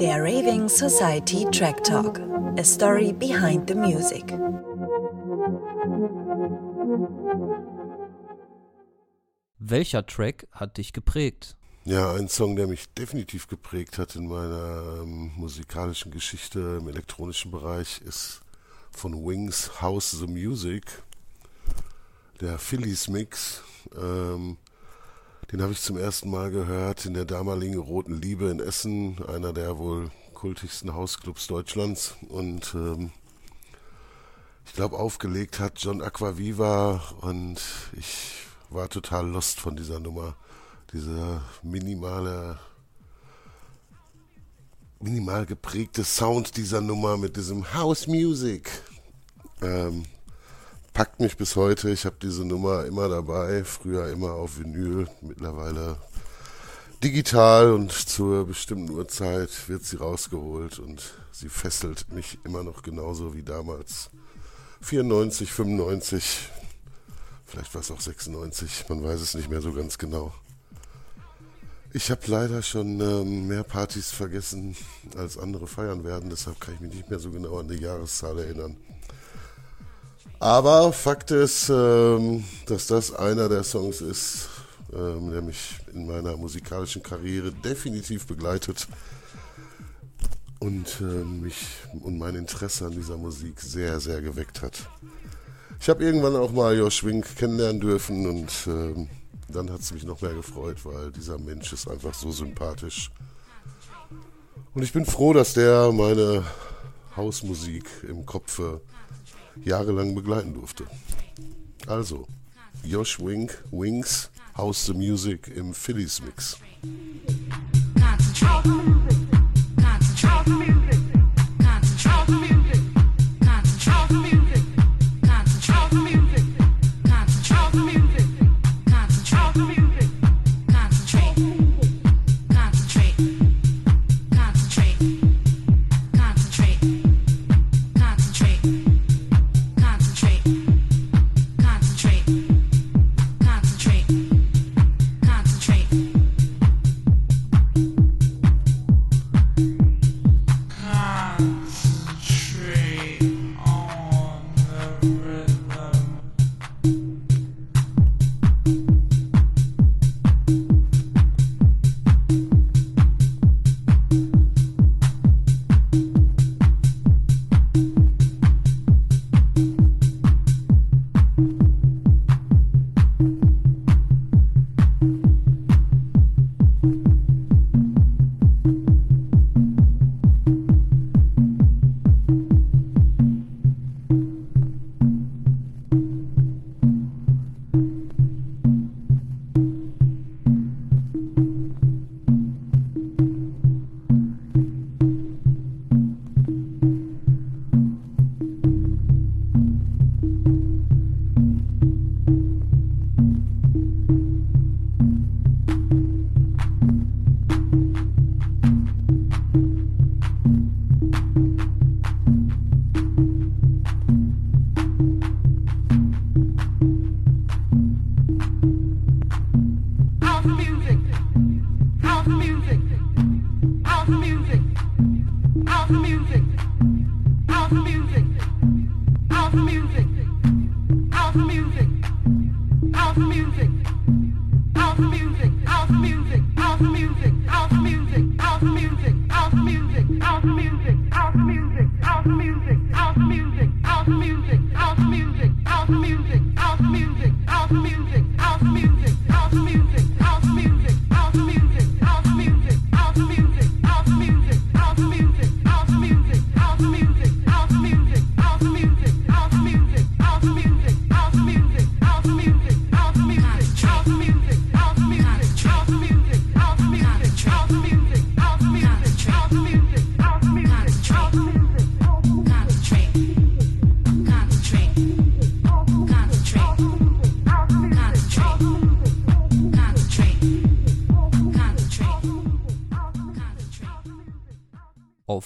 Der Raving Society Track Talk. A story behind the music. Welcher Track hat dich geprägt? Ja, ein Song, der mich definitiv geprägt hat in meiner ähm, musikalischen Geschichte im elektronischen Bereich, ist von Wings House the Music, der Phillies Mix. Ähm, den habe ich zum ersten Mal gehört in der damaligen Roten Liebe in Essen, einer der wohl kultigsten Hausclubs Deutschlands. Und ähm, ich glaube, aufgelegt hat John Aquaviva und ich war total lost von dieser Nummer dieser minimale, minimal geprägte Sound dieser Nummer mit diesem House Music ähm, packt mich bis heute. Ich habe diese Nummer immer dabei, früher immer auf Vinyl, mittlerweile digital und zur bestimmten Uhrzeit wird sie rausgeholt und sie fesselt mich immer noch genauso wie damals. 94, 95, vielleicht war es auch 96, man weiß es nicht mehr so ganz genau. Ich habe leider schon ähm, mehr Partys vergessen, als andere feiern werden. Deshalb kann ich mich nicht mehr so genau an die Jahreszahl erinnern. Aber Fakt ist, ähm, dass das einer der Songs ist, ähm, der mich in meiner musikalischen Karriere definitiv begleitet und äh, mich und mein Interesse an dieser Musik sehr, sehr geweckt hat. Ich habe irgendwann auch mal Josh Wink kennenlernen dürfen und dann hat es mich noch mehr gefreut, weil dieser Mensch ist einfach so sympathisch. Und ich bin froh, dass der meine Hausmusik im Kopf jahrelang begleiten durfte. Also, Josh Wink, Wings, House the Music im Phillies Mix.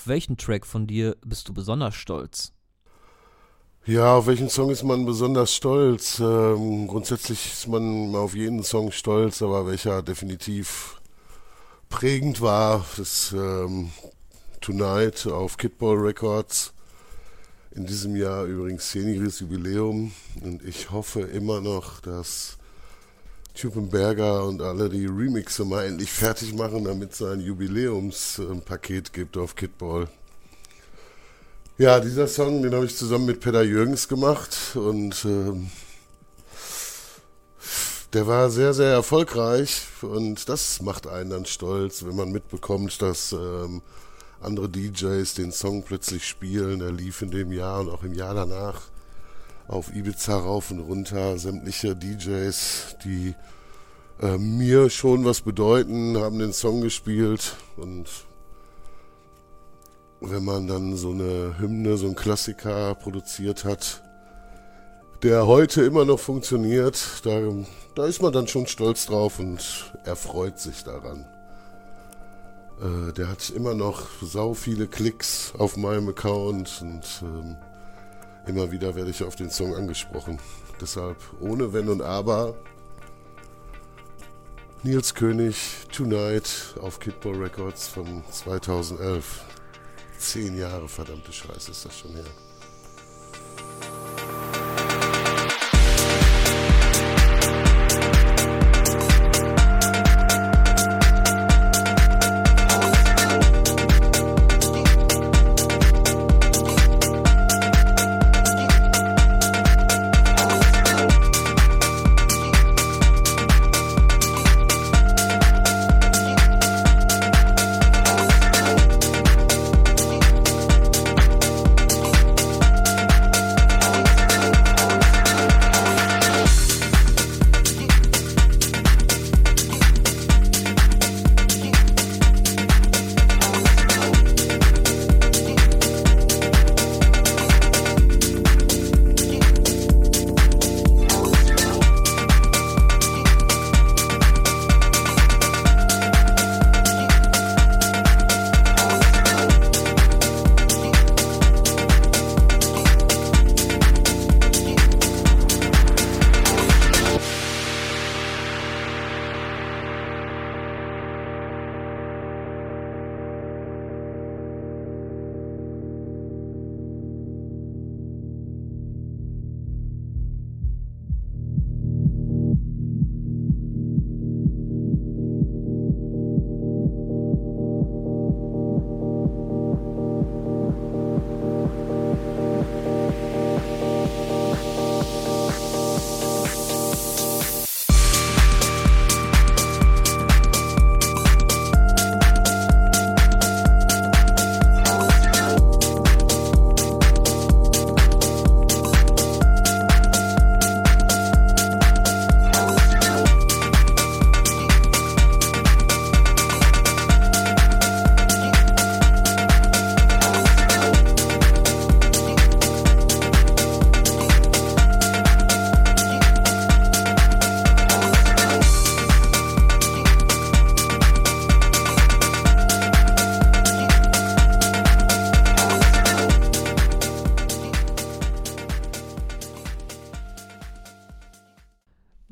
Welchen Track von dir bist du besonders stolz? Ja, auf welchen Song ist man besonders stolz? Ähm, grundsätzlich ist man auf jeden Song stolz, aber welcher definitiv prägend war, ist ähm, Tonight auf Kidball Records. In diesem Jahr übrigens zehnjähriges Jubiläum und ich hoffe immer noch, dass Berger und alle die Remixe mal endlich fertig machen, damit es ein Jubiläumspaket gibt auf Kidball. Ja, dieser Song, den habe ich zusammen mit Peter Jürgens gemacht und ähm, der war sehr, sehr erfolgreich und das macht einen dann stolz, wenn man mitbekommt, dass ähm, andere DJs den Song plötzlich spielen. Er lief in dem Jahr und auch im Jahr danach auf Ibiza rauf und runter. Sämtliche DJs, die äh, mir schon was bedeuten, haben den Song gespielt und wenn man dann so eine Hymne, so ein Klassiker produziert hat, der heute immer noch funktioniert, da, da ist man dann schon stolz drauf und erfreut sich daran. Äh, der hat immer noch sau viele Klicks auf meinem Account und ähm, immer wieder werde ich auf den Song angesprochen. Deshalb ohne Wenn und Aber. Nils König, Tonight auf Kidball Records von 2011. Zehn Jahre, verdammte Scheiße, ist das schon her.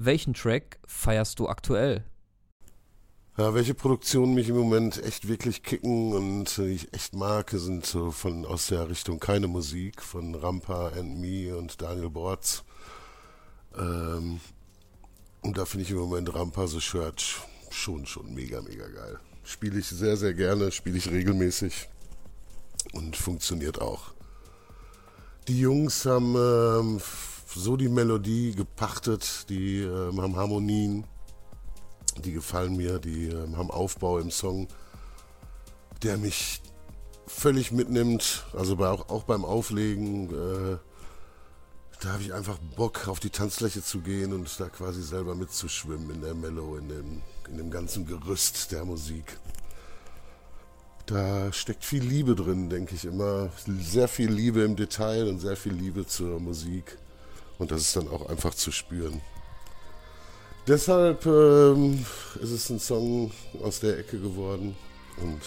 Welchen Track feierst du aktuell? Ja, welche Produktionen mich im Moment echt wirklich kicken und ich echt mag, sind so von aus der Richtung keine Musik von Rampa and Me und Daniel Bortz. Ähm, und da finde ich im Moment Rampa The Church schon, schon mega, mega geil. Spiele ich sehr, sehr gerne, spiele ich regelmäßig und funktioniert auch. Die Jungs haben ähm, so die Melodie gepachtet, die äh, haben Harmonien, die gefallen mir, die äh, haben Aufbau im Song, der mich völlig mitnimmt. Also bei, auch, auch beim Auflegen, äh, da habe ich einfach Bock, auf die Tanzfläche zu gehen und da quasi selber mitzuschwimmen in der Mellow, in dem, in dem ganzen Gerüst der Musik. Da steckt viel Liebe drin, denke ich immer. Sehr viel Liebe im Detail und sehr viel Liebe zur Musik. Und das ist dann auch einfach zu spüren. Deshalb ähm, ist es ein Song aus der Ecke geworden. Und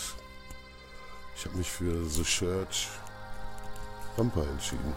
ich habe mich für The Church Rampa entschieden.